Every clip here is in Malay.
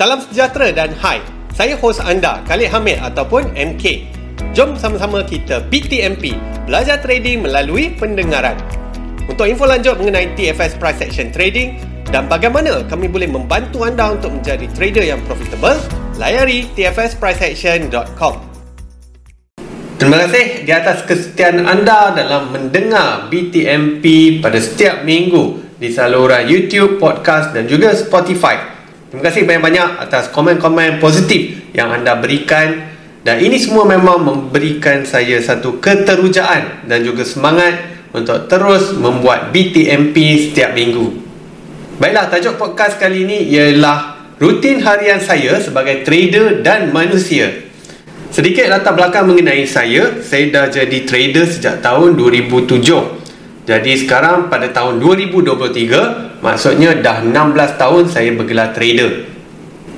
Salam sejahtera dan hai. Saya hos anda, Khalid Hamid ataupun MK. Jom sama-sama kita BTMP, belajar trading melalui pendengaran. Untuk info lanjut mengenai TFS Price Action Trading dan bagaimana kami boleh membantu anda untuk menjadi trader yang profitable, layari tfspriceaction.com. Terima kasih di atas kesetiaan anda dalam mendengar BTMP pada setiap minggu di saluran YouTube, podcast dan juga Spotify. Terima kasih banyak-banyak atas komen-komen positif yang anda berikan dan ini semua memang memberikan saya satu keterujaan dan juga semangat untuk terus membuat BTMP setiap minggu. Baiklah, tajuk podcast kali ini ialah rutin harian saya sebagai trader dan manusia. Sedikit latar belakang mengenai saya, saya dah jadi trader sejak tahun 2007. Jadi sekarang pada tahun 2023, maksudnya dah 16 tahun saya bergelar trader.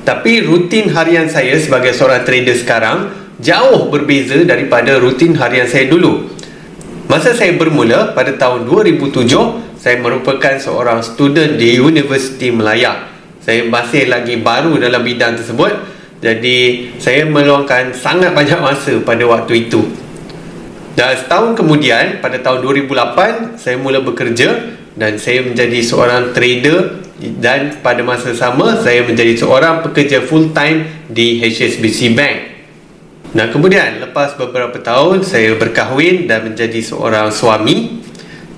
Tapi rutin harian saya sebagai seorang trader sekarang jauh berbeza daripada rutin harian saya dulu. Masa saya bermula pada tahun 2007, saya merupakan seorang student di Universiti Melaya. Saya masih lagi baru dalam bidang tersebut jadi saya meluangkan sangat banyak masa pada waktu itu. Dan setahun kemudian pada tahun 2008 saya mula bekerja dan saya menjadi seorang trader dan pada masa sama saya menjadi seorang pekerja full time di HSBC Bank. Dan kemudian lepas beberapa tahun saya berkahwin dan menjadi seorang suami.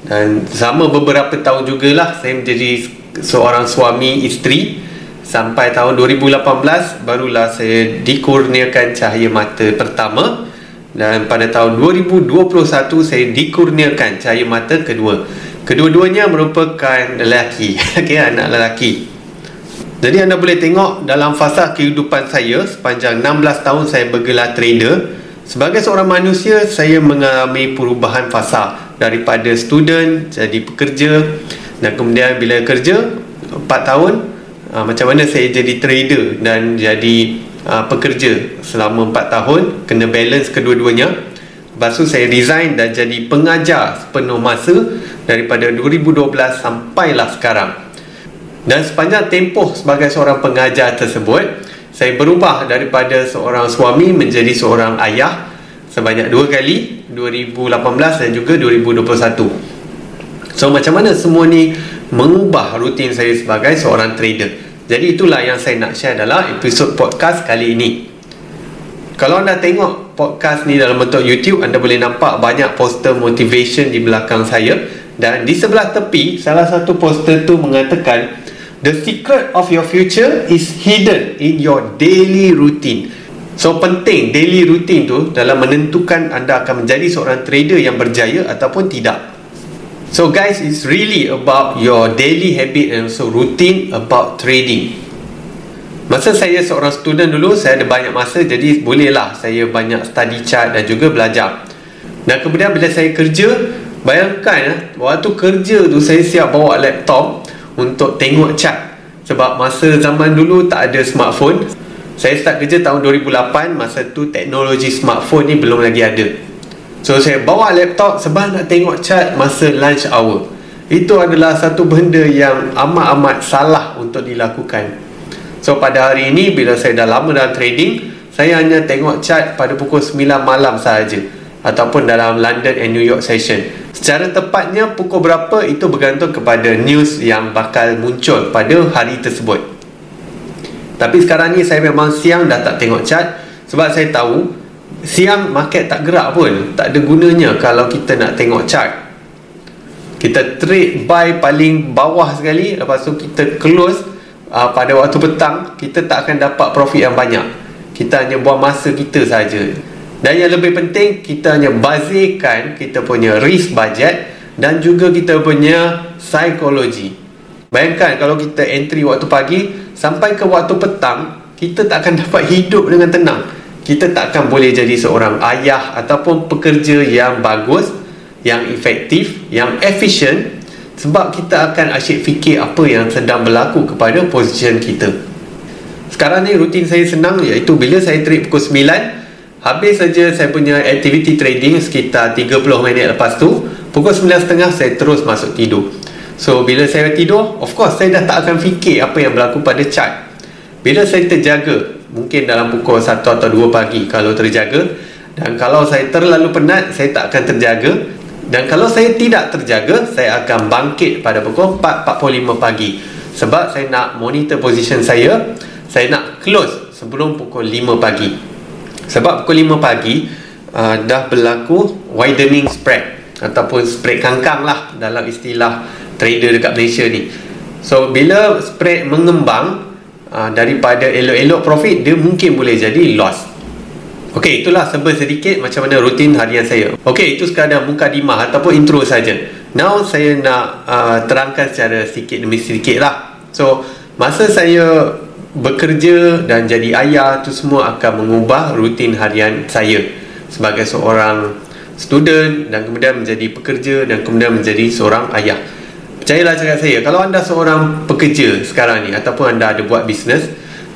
Dan sama beberapa tahun jugalah saya menjadi seorang suami isteri. Sampai tahun 2018 barulah saya dikurniakan cahaya mata pertama dan pada tahun 2021 saya dikurniakan cahaya mata kedua. Kedua-duanya merupakan lelaki. Okay, anak lelaki. Jadi anda boleh tengok dalam fasa kehidupan saya sepanjang 16 tahun saya bergelar trader sebagai seorang manusia saya mengalami perubahan fasa daripada student jadi pekerja. Dan kemudian bila kerja 4 tahun uh, macam mana saya jadi trader dan jadi uh, pekerja selama 4 tahun kena balance kedua-duanya. Lepas tu saya resign dan jadi pengajar sepenuh masa daripada 2012 sampailah sekarang. Dan sepanjang tempoh sebagai seorang pengajar tersebut saya berubah daripada seorang suami menjadi seorang ayah sebanyak dua kali 2018 dan juga 2021 so macam mana semua ni mengubah rutin saya sebagai seorang trader jadi itulah yang saya nak share adalah episod podcast kali ini. Kalau anda tengok podcast ni dalam bentuk YouTube, anda boleh nampak banyak poster motivation di belakang saya dan di sebelah tepi salah satu poster tu mengatakan the secret of your future is hidden in your daily routine. So penting daily routine tu dalam menentukan anda akan menjadi seorang trader yang berjaya ataupun tidak. So guys, it's really about your daily habit and also routine about trading. Masa saya seorang student dulu, saya ada banyak masa jadi bolehlah saya banyak study chart dan juga belajar. Dan kemudian bila saya kerja, bayangkan eh, waktu kerja tu saya siap bawa laptop untuk tengok chart. Sebab masa zaman dulu tak ada smartphone. Saya start kerja tahun 2008, masa tu teknologi smartphone ni belum lagi ada. So saya bawa laptop sebab nak tengok chart masa lunch hour. Itu adalah satu benda yang amat-amat salah untuk dilakukan. So pada hari ini bila saya dah lama dalam trading, saya hanya tengok chart pada pukul 9 malam sahaja ataupun dalam London and New York session. Secara tepatnya pukul berapa itu bergantung kepada news yang bakal muncul pada hari tersebut. Tapi sekarang ni saya memang siang dah tak tengok chart sebab saya tahu siang market tak gerak pun. Tak ada gunanya kalau kita nak tengok chart. Kita trade buy paling bawah sekali lepas tu kita close uh, pada waktu petang kita tak akan dapat profit yang banyak. Kita hanya buang masa kita saja. Dan yang lebih penting kita hanya bazirkan kita punya risk budget dan juga kita punya psikologi. Bayangkan kalau kita entry waktu pagi sampai ke waktu petang kita tak akan dapat hidup dengan tenang kita tak akan boleh jadi seorang ayah ataupun pekerja yang bagus, yang efektif, yang efisien sebab kita akan asyik fikir apa yang sedang berlaku kepada position kita. Sekarang ni rutin saya senang iaitu bila saya trade pukul 9 habis saja saya punya activity trading sekitar 30 minit lepas tu pukul 9.30 saya terus masuk tidur. So bila saya tidur, of course saya dah tak akan fikir apa yang berlaku pada chart. Bila saya terjaga mungkin dalam pukul 1 atau 2 pagi kalau terjaga dan kalau saya terlalu penat saya tak akan terjaga. Dan kalau saya tidak terjaga saya akan bangkit pada pukul 4.45 pagi. Sebab saya nak monitor position saya saya nak close sebelum pukul 5 pagi. Sebab pukul 5 pagi uh, dah berlaku widening spread ataupun spread kangkang lah dalam istilah trader dekat Malaysia ni. So bila spread mengembang uh, daripada elok-elok profit dia mungkin boleh jadi loss Okey, itulah sebab sedikit macam mana rutin harian saya. Okey, itu sekadar muka dimah ataupun intro saja. Now saya nak uh, terangkan secara sedikit demi sedikit lah. So, masa saya bekerja dan jadi ayah tu semua akan mengubah rutin harian saya sebagai seorang student dan kemudian menjadi pekerja dan kemudian menjadi seorang ayah. Percayalah cakap saya, kalau anda seorang pekerja sekarang ni ataupun anda ada buat bisnes,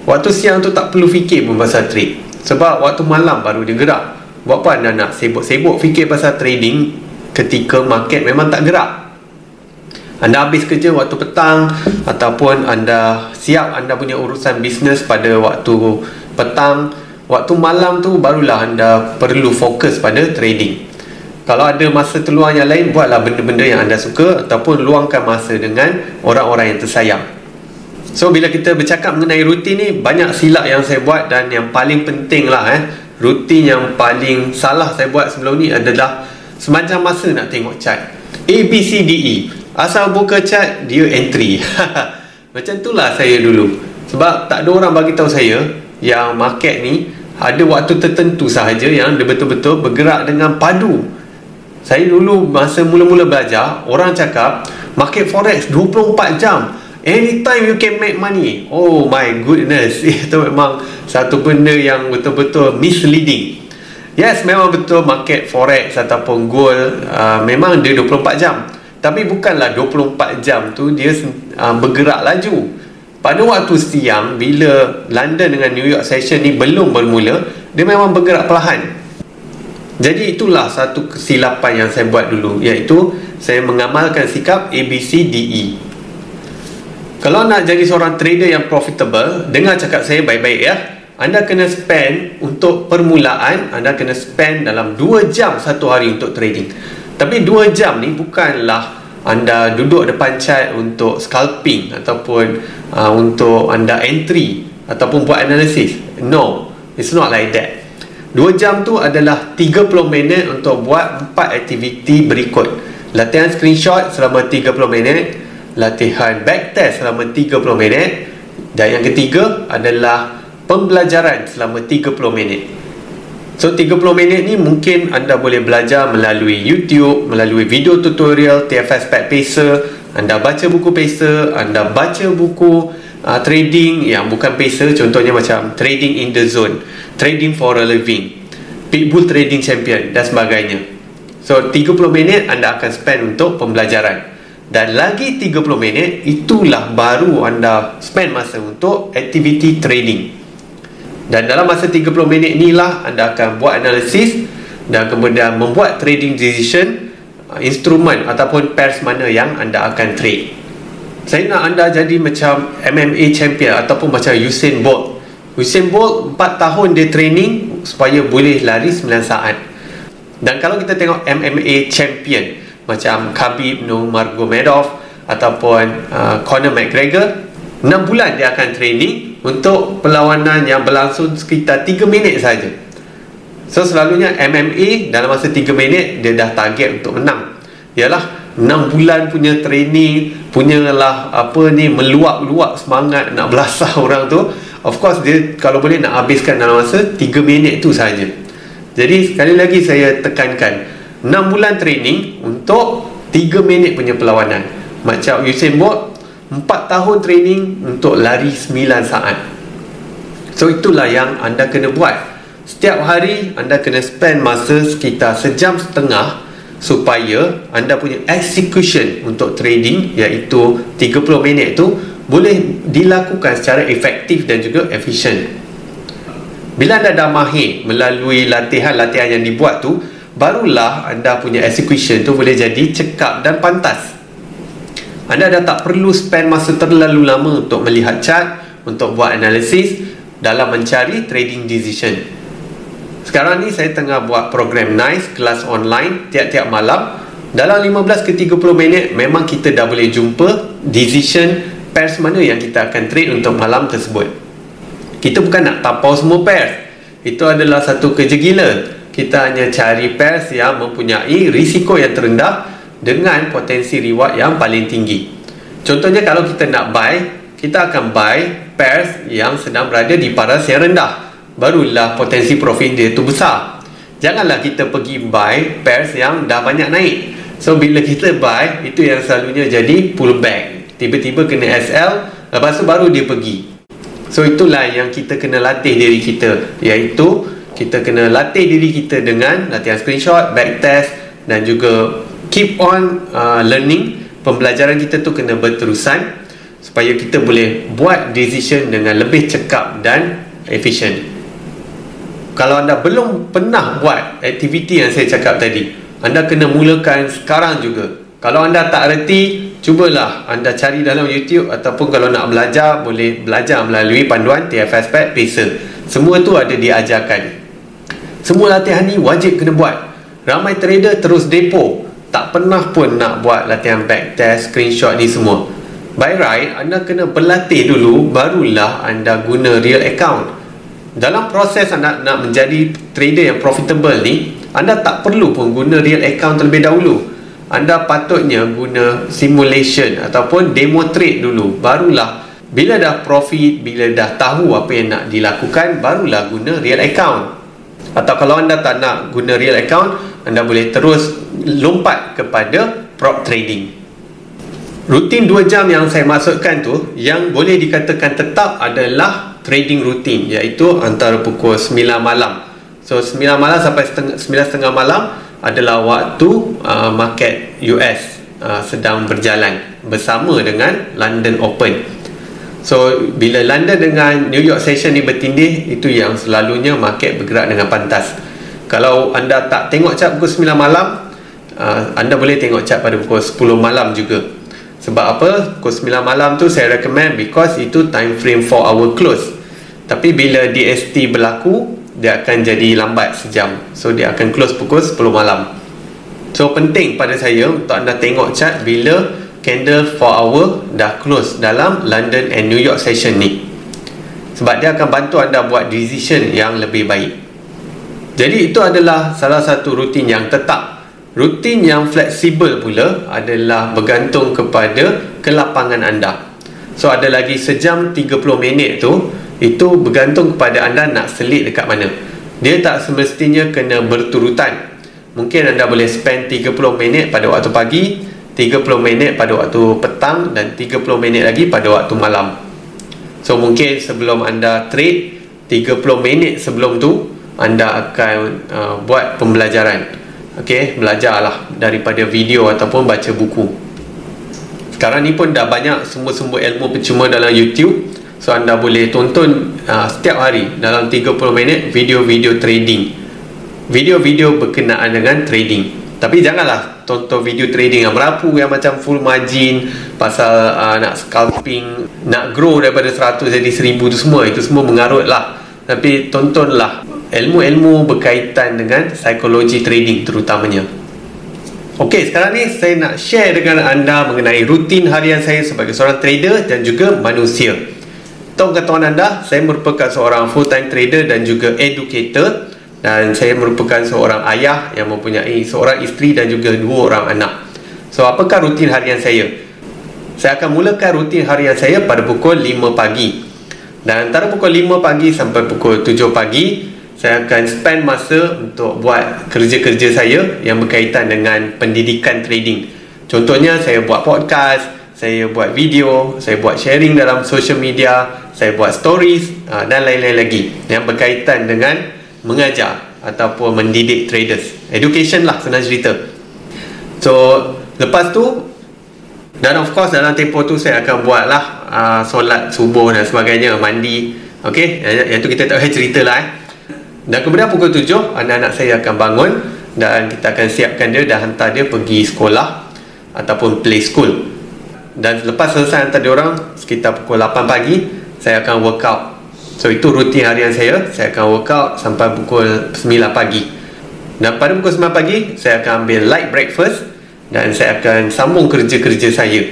waktu siang tu tak perlu fikir pun pasal trade. Sebab waktu malam baru dia gerak. Buat apa anda nak sibuk-sibuk fikir pasal trading ketika market memang tak gerak? Anda habis kerja waktu petang ataupun anda siap anda punya urusan bisnes pada waktu petang, waktu malam tu barulah anda perlu fokus pada trading. Kalau ada masa terluang yang lain Buatlah benda-benda yang anda suka Ataupun luangkan masa dengan Orang-orang yang tersayang. So bila kita bercakap mengenai rutin ni Banyak silap yang saya buat Dan yang paling penting lah eh. Rutin yang paling salah saya buat sebelum ni adalah Semacam masa nak tengok chart. A, B, C, D, E. Asal buka chart Dia entry. Macam tu lah saya dulu. Sebab tak ada orang bagi tahu saya Yang market ni Ada waktu tertentu sahaja Yang dia betul-betul bergerak dengan padu saya dulu masa mula-mula belajar orang cakap market forex 24 jam. Anytime you can make money. Oh my goodness. Itu memang satu benda yang betul-betul misleading. Yes memang betul market forex ataupun gold uh, memang dia 24 jam. Tapi bukanlah 24 jam tu dia uh, bergerak laju. Pada waktu siang bila London dengan New York session ni belum bermula dia memang bergerak perlahan jadi itulah satu kesilapan yang saya buat dulu iaitu saya mengamalkan sikap A, B, C, D, E. Kalau nak jadi seorang trader yang profitable, dengar cakap saya baik-baik ya. Anda kena spend untuk permulaan, anda kena spend dalam 2 jam satu hari untuk trading. Tapi 2 jam ni bukanlah anda duduk depan chart untuk scalping ataupun uh, untuk anda entry ataupun buat analisis. No, it's not like that. 2 jam tu adalah 30 minit untuk buat 4 aktiviti berikut. Latihan screenshot selama 30 minit, latihan backtest selama 30 minit dan yang ketiga adalah pembelajaran selama 30 minit. So 30 minit ni mungkin anda boleh belajar melalui YouTube, melalui video tutorial TFS Pet Pacer, anda baca buku pacer, anda baca buku uh, trading. Yang bukan pacer contohnya macam trading in the zone trading for a living pitbull trading champion dan sebagainya. So 30 minit anda akan spend untuk pembelajaran. Dan lagi 30 minit itulah baru anda spend masa untuk activity trading. Dan dalam masa 30 minit inilah anda akan buat analisis dan kemudian membuat trading decision instrumen ataupun pairs mana yang anda akan trade. Saya nak anda jadi macam MMA champion ataupun macam Usain Bolt. Usain Bolt 4 tahun dia training supaya boleh lari 9 saat. Dan kalau kita tengok MMA champion macam Khabib Nurmagomedov ataupun uh, Conor McGregor 6 bulan dia akan training untuk perlawanan yang berlangsung sekitar 3 minit saja. So selalunya MMA dalam masa 3 minit dia dah target untuk menang. Yalah 6 bulan punya training punyalah apa ni meluap-luap semangat nak belasah orang tu of course dia kalau boleh nak habiskan dalam masa 3 minit tu saja jadi sekali lagi saya tekankan 6 bulan training untuk 3 minit punya perlawanan. Macam Usain Bolt 4 tahun training untuk lari 9 saat. So itulah yang anda kena buat setiap hari anda kena spend masa sekitar sejam setengah supaya anda punya execution untuk trading iaitu 30 minit tu boleh dilakukan secara efektif dan juga efisien. Bila anda dah mahir melalui latihan-latihan yang dibuat tu, barulah anda punya execution tu boleh jadi cekap dan pantas. Anda dah tak perlu spend masa terlalu lama untuk melihat chart, untuk buat analisis dalam mencari trading decision. Sekarang ni saya tengah buat program NICE kelas online tiap-tiap malam. Dalam 15 ke 30 minit memang kita dah boleh jumpa decision pairs mana yang kita akan trade untuk malam tersebut. Kita bukan nak tapau semua pairs. Itu adalah satu kerja gila. Kita hanya cari pairs yang mempunyai risiko yang terendah dengan potensi reward yang paling tinggi. Contohnya kalau kita nak buy, kita akan buy pairs yang sedang berada di paras yang rendah. Barulah potensi profit dia tu besar. Janganlah kita pergi buy pairs yang dah banyak naik. So bila kita buy, itu yang selalunya jadi pullback. Tiba-tiba kena SL, lepas tu baru dia pergi. So itulah yang kita kena latih diri kita Iaitu kita kena latih diri kita dengan latihan screenshot, backtest Dan juga keep on uh, learning Pembelajaran kita tu kena berterusan Supaya kita boleh buat decision dengan lebih cekap dan efisien Kalau anda belum pernah buat aktiviti yang saya cakap tadi Anda kena mulakan sekarang juga kalau anda tak reti, cubalah anda cari dalam YouTube ataupun kalau nak belajar, boleh belajar melalui panduan TFS Pad Pacer. Semua tu ada diajarkan. Semua latihan ni wajib kena buat. Ramai trader terus depo. Tak pernah pun nak buat latihan backtest, screenshot ni semua. By right, anda kena berlatih dulu, barulah anda guna real account. Dalam proses anda nak menjadi trader yang profitable ni, anda tak perlu pun guna real account terlebih dahulu. Anda patutnya guna simulation ataupun demo trade dulu. Barulah bila dah profit bila dah tahu apa yang nak dilakukan barulah guna real account. Atau kalau anda tak nak guna real account anda boleh terus lompat kepada prop trading. Rutin 2 jam yang saya maksudkan tu yang boleh dikatakan tetap adalah trading rutin iaitu antara pukul 9 malam so 9 malam sampai 9.30 malam adalah waktu uh, market US uh, sedang berjalan bersama dengan London Open. So bila London dengan New York session ni bertindih itu yang selalunya market bergerak dengan pantas. Kalau anda tak tengok chart pukul 9 malam uh, anda boleh tengok chart pada pukul 10 malam juga. Sebab apa? Pukul 9 malam tu saya recommend because itu time frame for our close. Tapi bila DST berlaku dia akan jadi lambat sejam. So dia akan close pukul 10 malam. So penting pada saya untuk anda tengok chart bila candle 4 hour dah close dalam London and New York session ni. Sebab dia akan bantu anda buat decision yang lebih baik. Jadi itu adalah salah satu rutin yang tetap. Rutin yang fleksibel pula adalah bergantung kepada kelapangan anda. So ada lagi sejam 30 minit tu itu bergantung kepada anda nak selit dekat mana. Dia tak semestinya kena berturutan. Mungkin anda boleh spend 30 minit pada waktu pagi 30 minit pada waktu petang dan 30 minit lagi pada waktu malam. So mungkin sebelum anda trade 30 minit sebelum tu anda akan uh, buat pembelajaran. Ok belajarlah daripada video ataupun baca buku. Sekarang ni pun dah banyak semua-semua ilmu percuma dalam YouTube So anda boleh tonton uh, setiap hari dalam 30 minit video-video trading. Video-video berkenaan dengan trading. Tapi janganlah tonton video trading yang merapu yang macam full margin pasal uh, nak scalping, nak grow daripada 100 jadi 1000 tu semua. Itu semua mengarut lah. Tapi tontonlah ilmu-ilmu berkaitan dengan psikologi trading terutamanya. Okey, sekarang ni saya nak share dengan anda mengenai rutin harian saya sebagai seorang trader dan juga manusia. Tahu ketahuan anda, saya merupakan seorang full-time trader dan juga educator dan saya merupakan seorang ayah yang mempunyai seorang isteri dan juga dua orang anak. So, apakah rutin harian saya? Saya akan mulakan rutin harian saya pada pukul 5 pagi. Dan antara pukul 5 pagi sampai pukul 7 pagi, saya akan spend masa untuk buat kerja-kerja saya yang berkaitan dengan pendidikan trading. Contohnya, saya buat podcast, saya buat video, saya buat sharing dalam social media, saya buat stories uh, dan lain-lain lagi yang berkaitan dengan mengajar ataupun mendidik traders. Education lah senang cerita. So lepas tu dan of course dalam tempoh tu saya akan buat lah uh, solat subuh dan sebagainya mandi. Ok yang, yang tu kita tak payah cerita lah eh. dan kemudian pukul 7 anak-anak saya akan bangun dan kita akan siapkan dia dan hantar dia pergi sekolah ataupun play school dan lepas selesai hantar dia orang sekitar pukul 8 pagi saya akan workout. So itu rutin harian saya. Saya akan workout sampai pukul 9 pagi. Dan pada pukul 9 pagi saya akan ambil light breakfast dan saya akan sambung kerja-kerja saya.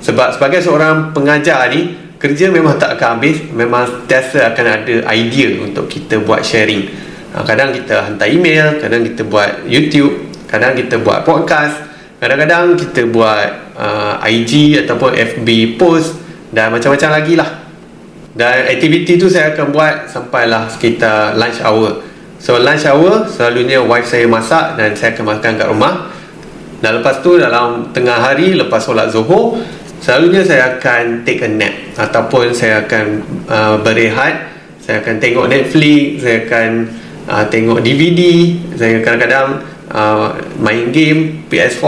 Sebab sebagai seorang pengajar ni kerja memang tak akan habis. Memang sentiasa akan ada idea untuk kita buat sharing. Ha, kadang kita hantar email kadang kita buat YouTube kadang kita buat podcast kadang-kadang kita buat uh, IG ataupun FB post dan macam-macam lagi lah. Dan aktiviti tu saya akan buat sampailah sekitar lunch hour. So lunch hour selalunya wife saya masak dan saya akan makan kat rumah. Dan lepas tu dalam tengah hari lepas solat zuhur Selalunya saya akan take a nap. Ataupun saya akan uh, berehat, saya akan tengok Netflix, saya akan uh, tengok DVD, saya kadang-kadang uh, main game PS4,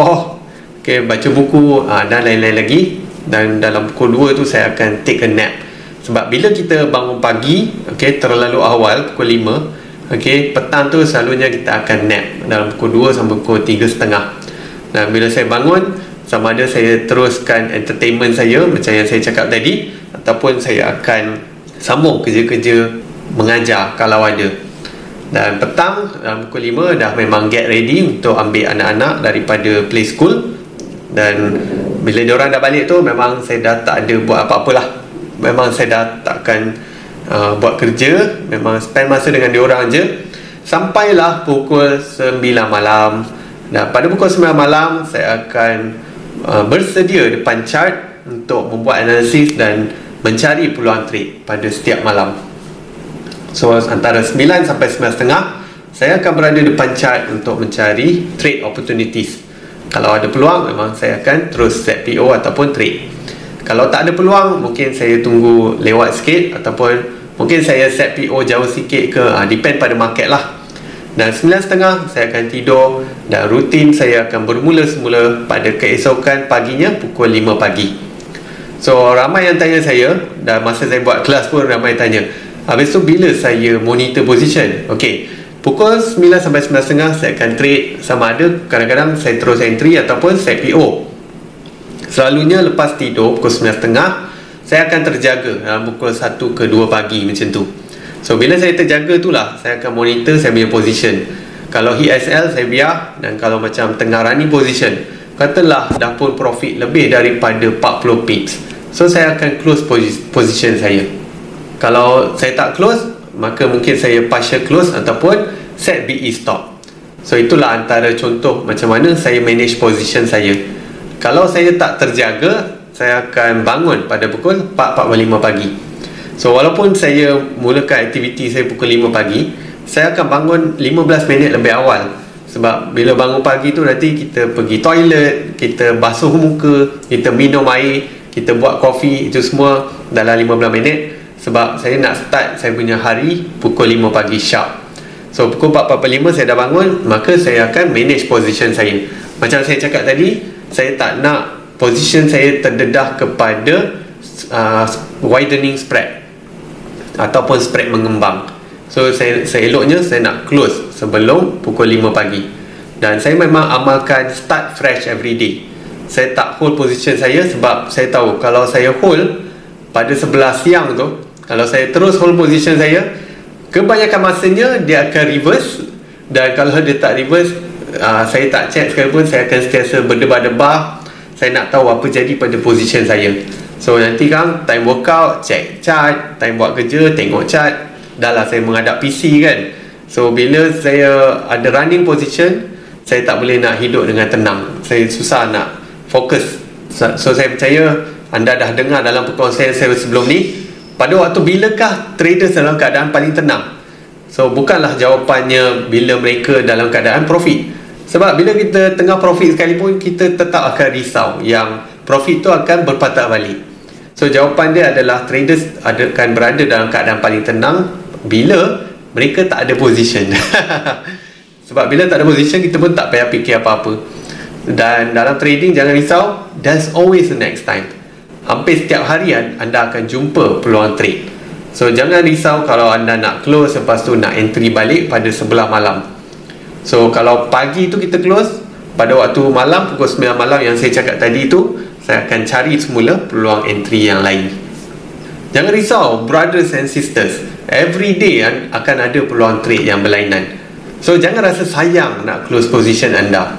okay, baca buku uh, dan lain-lain lagi. Dan dalam pukul 2 tu saya akan take a nap. Sebab bila kita bangun pagi, okay, terlalu awal pukul 5, okay, petang tu selalunya kita akan nap dalam pukul 2 sampai pukul 3.30. Dan bila saya bangun, sama ada saya teruskan entertainment saya macam yang saya cakap tadi ataupun saya akan sambung kerja-kerja mengajar kalau ada dan petang dalam pukul 5 dah memang get ready untuk ambil anak-anak daripada play school. Dan bila diorang dah balik tu memang saya dah tak ada buat apa-apalah. Memang saya dah takkan uh, buat kerja. Memang spend masa dengan diorang je. Sampailah pukul 9 malam. Dan pada pukul 9 malam saya akan Uh, bersedia depan chart untuk membuat analisis dan mencari peluang trade pada setiap malam. So antara 9 sampai 9.30 saya akan berada depan chart untuk mencari trade opportunities. Kalau ada peluang memang saya akan terus set PO ataupun trade. Kalau tak ada peluang mungkin saya tunggu lewat sikit ataupun mungkin saya set PO jauh sikit ke uh, depend pada market lah. Dan 9.30 saya akan tidur dan rutin saya akan bermula semula pada keesokan paginya pukul 5 pagi. So ramai yang tanya saya dan masa saya buat kelas pun ramai tanya habis tu bila saya monitor position? Okey. Pukul 9 sampai 9.30 saya akan trade sama ada kadang-kadang saya terus entry ataupun saya PO. Selalunya lepas tidur pukul 9.30 saya akan terjaga dalam pukul 1 ke 2 pagi macam tu. So bila saya terjaga tu lah Saya akan monitor saya punya position Kalau hit SL saya biar Dan kalau macam tengah running position Katalah dah pun profit lebih daripada 40 pips So saya akan close position saya Kalau saya tak close Maka mungkin saya partial close Ataupun set BE stop. So itulah antara contoh Macam mana saya manage position saya. Kalau saya tak terjaga Saya akan bangun pada pukul 4.45 pagi. So walaupun saya mulakan aktiviti saya pukul 5 pagi Saya akan bangun 15 minit lebih awal. Sebab bila bangun pagi tu nanti kita pergi toilet Kita basuh muka Kita minum air Kita buat kopi Itu semua dalam 15 minit Sebab saya nak start saya punya hari Pukul 5 pagi sharp So pukul 4.45 saya dah bangun Maka saya akan manage position saya Macam saya cakap tadi Saya tak nak position saya terdedah kepada uh, widening spread ataupun spread mengembang. So saya saya eloknya saya nak close sebelum pukul 5 pagi. Dan saya memang amalkan start fresh every day. Saya tak hold position saya sebab saya tahu kalau saya hold pada sebelah siang tu, kalau saya terus hold position saya, kebanyakan masanya dia akan reverse dan kalau dia tak reverse, uh, saya tak check sekalipun saya akan sentiasa berdebar-debar saya nak tahu apa jadi pada position saya. So nanti kan time workout check chart, time buat kerja tengok chart. Dah lah saya menghadap PC kan. So bila saya ada running position, saya tak boleh nak hidup dengan tenang. Saya susah nak fokus. So saya percaya anda dah dengar dalam perkongsian saya sebelum ni, pada waktu bilakah traders dalam keadaan paling tenang? So bukanlah jawapannya bila mereka dalam keadaan profit. Sebab bila kita tengah profit sekalipun kita tetap akan risau yang profit tu akan berpatah balik. So jawapan dia adalah traders akan berada dalam keadaan paling tenang bila mereka tak ada position. Sebab bila tak ada position kita pun tak payah fikir apa-apa. Dan dalam trading jangan risau, there's always the next time. Hampir setiap hari anda akan jumpa peluang trade. So jangan risau kalau anda nak close lepas tu nak entry balik pada sebelah malam. So kalau pagi tu kita close pada waktu malam pukul 9 malam yang saya cakap tadi tu saya akan cari semula peluang entry yang lain Jangan risau brothers and sisters. Every day akan ada peluang trade yang berlainan. So jangan rasa sayang nak close position anda.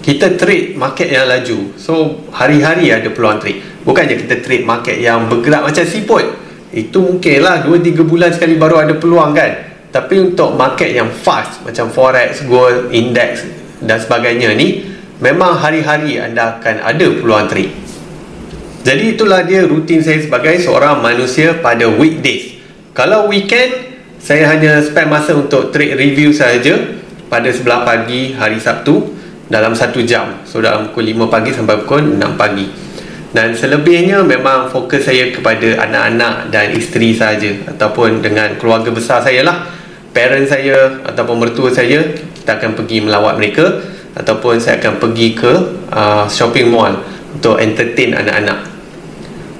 Kita trade market yang laju. So hari-hari ada peluang trade. Bukannya kita trade market yang bergerak macam siput. Itu mungkinlah 2 3 bulan sekali baru ada peluang kan. Tapi untuk market yang fast macam forex, gold, index dan sebagainya ni memang hari-hari anda akan ada peluang trade. Jadi itulah dia rutin saya sebagai seorang manusia pada weekdays. Kalau weekend, saya hanya spend masa untuk trade review saja pada sebelah pagi hari Sabtu dalam satu jam. So dalam pukul 5 pagi sampai pukul 6 pagi. Dan selebihnya memang fokus saya kepada anak-anak dan isteri saja ataupun dengan keluarga besar saya lah. Parent saya ataupun mertua saya, kita akan pergi melawat mereka ataupun saya akan pergi ke uh, shopping mall untuk entertain anak-anak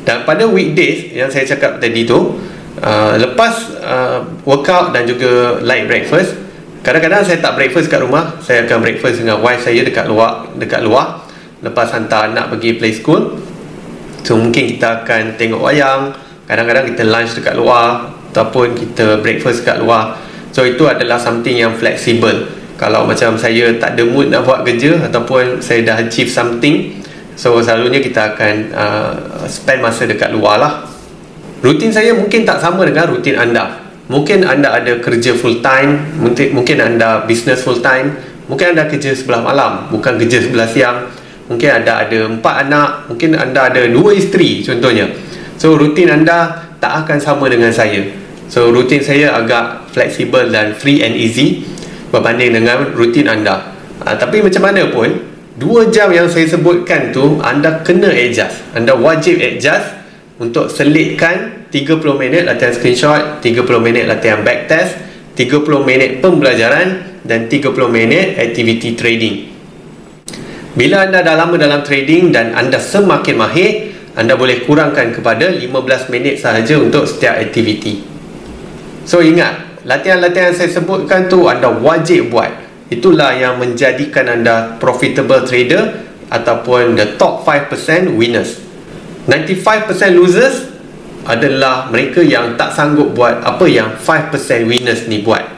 dan pada weekdays yang saya cakap tadi tu uh, lepas uh, workout dan juga light breakfast kadang-kadang saya tak breakfast kat rumah saya akan breakfast dengan wife saya dekat luar dekat luar lepas hantar anak pergi play school so mungkin kita akan tengok wayang. Kadang-kadang kita lunch dekat luar ataupun kita breakfast kat luar. So itu adalah something yang flexible kalau macam saya tak ada mood nak buat kerja ataupun saya dah achieve something So selalunya kita akan uh, spend masa dekat luar lah. Rutin saya mungkin tak sama dengan rutin anda. Mungkin anda ada kerja full time mungkin anda business full time. Mungkin anda kerja sebelah malam Bukan kerja sebelah siang Mungkin anda ada empat anak Mungkin anda ada dua isteri contohnya. So rutin anda tak akan sama dengan saya. So rutin saya agak flexible dan free and easy Berbanding dengan rutin anda. Uh, Tapi macam mana pun Dua jam yang saya sebutkan tu Anda kena adjust. Anda wajib adjust Untuk selitkan 30 minit latihan screenshot 30 minit latihan backtest 30 minit pembelajaran Dan 30 minit activity trading Bila anda dah lama dalam trading Dan anda semakin mahir Anda boleh kurangkan kepada 15 minit sahaja Untuk setiap activity So ingat Latihan-latihan saya sebutkan tu Anda wajib buat. Itulah yang menjadikan anda profitable trader ataupun the top 5% winners. 95% losers adalah mereka yang tak sanggup buat apa yang 5% winners ni buat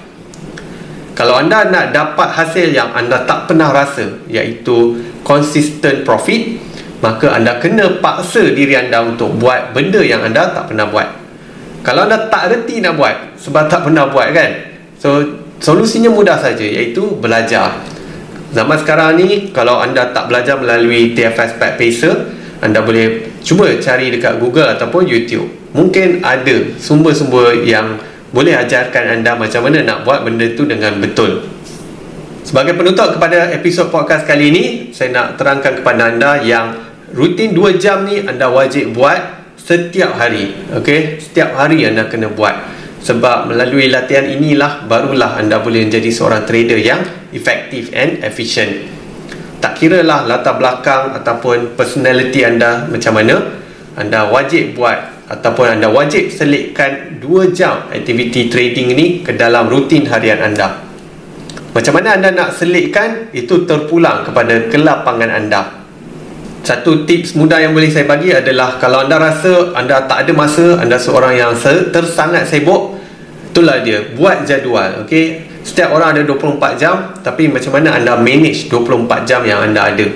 kalau anda nak dapat hasil yang anda tak pernah rasa iaitu consistent profit maka anda kena paksa diri anda untuk buat benda yang anda tak pernah buat kalau anda tak reti nak buat sebab tak pernah buat kan so Solusinya mudah saja iaitu belajar. Zaman sekarang ni kalau anda tak belajar melalui TFS Pack Pacer, anda boleh cuba cari dekat Google ataupun YouTube. Mungkin ada sumber-sumber yang boleh ajarkan anda macam mana nak buat benda tu dengan betul. Sebagai penutup kepada episod podcast kali ini, saya nak terangkan kepada anda yang rutin 2 jam ni anda wajib buat setiap hari. Okey, setiap hari anda kena buat sebab melalui latihan inilah barulah anda boleh menjadi seorang trader yang efektif and efficient tak kira lah latar belakang ataupun personality anda macam mana anda wajib buat ataupun anda wajib selitkan 2 jam aktiviti trading ni ke dalam rutin harian anda. Macam mana anda nak selitkan itu terpulang kepada kelapangan anda. Satu tips mudah yang boleh saya bagi adalah kalau anda rasa anda tak ada masa anda seorang yang tersangat sibuk itulah dia. Buat jadual okey? Setiap orang ada 24 jam tapi macam mana anda manage 24 jam yang anda ada?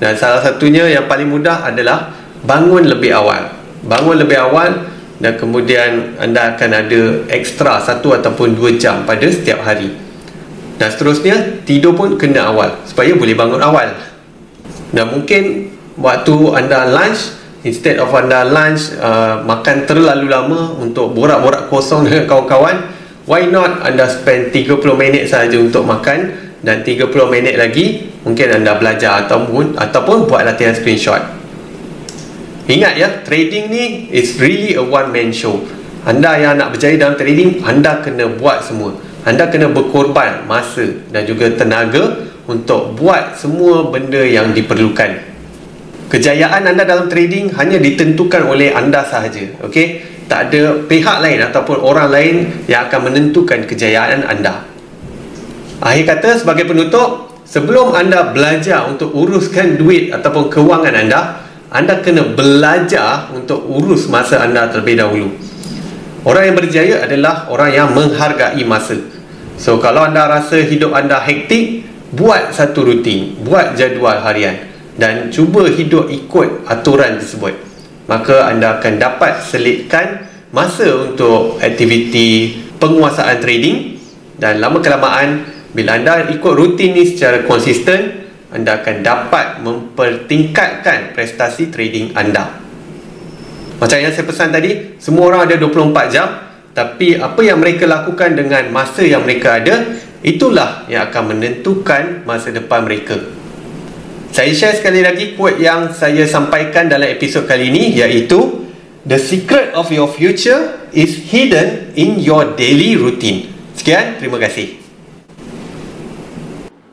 Dan salah satunya yang paling mudah adalah bangun lebih awal bangun lebih awal dan kemudian anda akan ada ekstra satu ataupun dua jam pada setiap hari. Dan seterusnya tidur pun kena awal supaya boleh bangun awal. Dan mungkin waktu anda lunch instead of anda lunch uh, makan terlalu lama untuk borak-borak kosong dengan kawan-kawan why not anda spend 30 minit saja untuk makan dan 30 minit lagi mungkin anda belajar ataupun ataupun buat latihan screenshot ingat ya trading ni is really a one man show anda yang nak berjaya dalam trading anda kena buat semua anda kena berkorban masa dan juga tenaga untuk buat semua benda yang diperlukan Kejayaan anda dalam trading hanya ditentukan oleh anda sahaja. Okey? Tak ada pihak lain ataupun orang lain yang akan menentukan kejayaan anda. Akhir kata sebagai penutup, sebelum anda belajar untuk uruskan duit ataupun kewangan anda, anda kena belajar untuk urus masa anda terlebih dahulu. Orang yang berjaya adalah orang yang menghargai masa. So kalau anda rasa hidup anda hektik, buat satu rutin, buat jadual harian dan cuba hidup ikut aturan tersebut. Maka anda akan dapat selitkan masa untuk aktiviti penguasaan trading dan lama kelamaan bila anda ikut rutin ni secara konsisten anda akan dapat mempertingkatkan prestasi trading anda. Macam yang saya pesan tadi, semua orang ada 24 jam tapi apa yang mereka lakukan dengan masa yang mereka ada itulah yang akan menentukan masa depan mereka. Saya share sekali lagi quote yang saya sampaikan dalam episod kali ini iaitu The secret of your future is hidden in your daily routine. Sekian, terima kasih.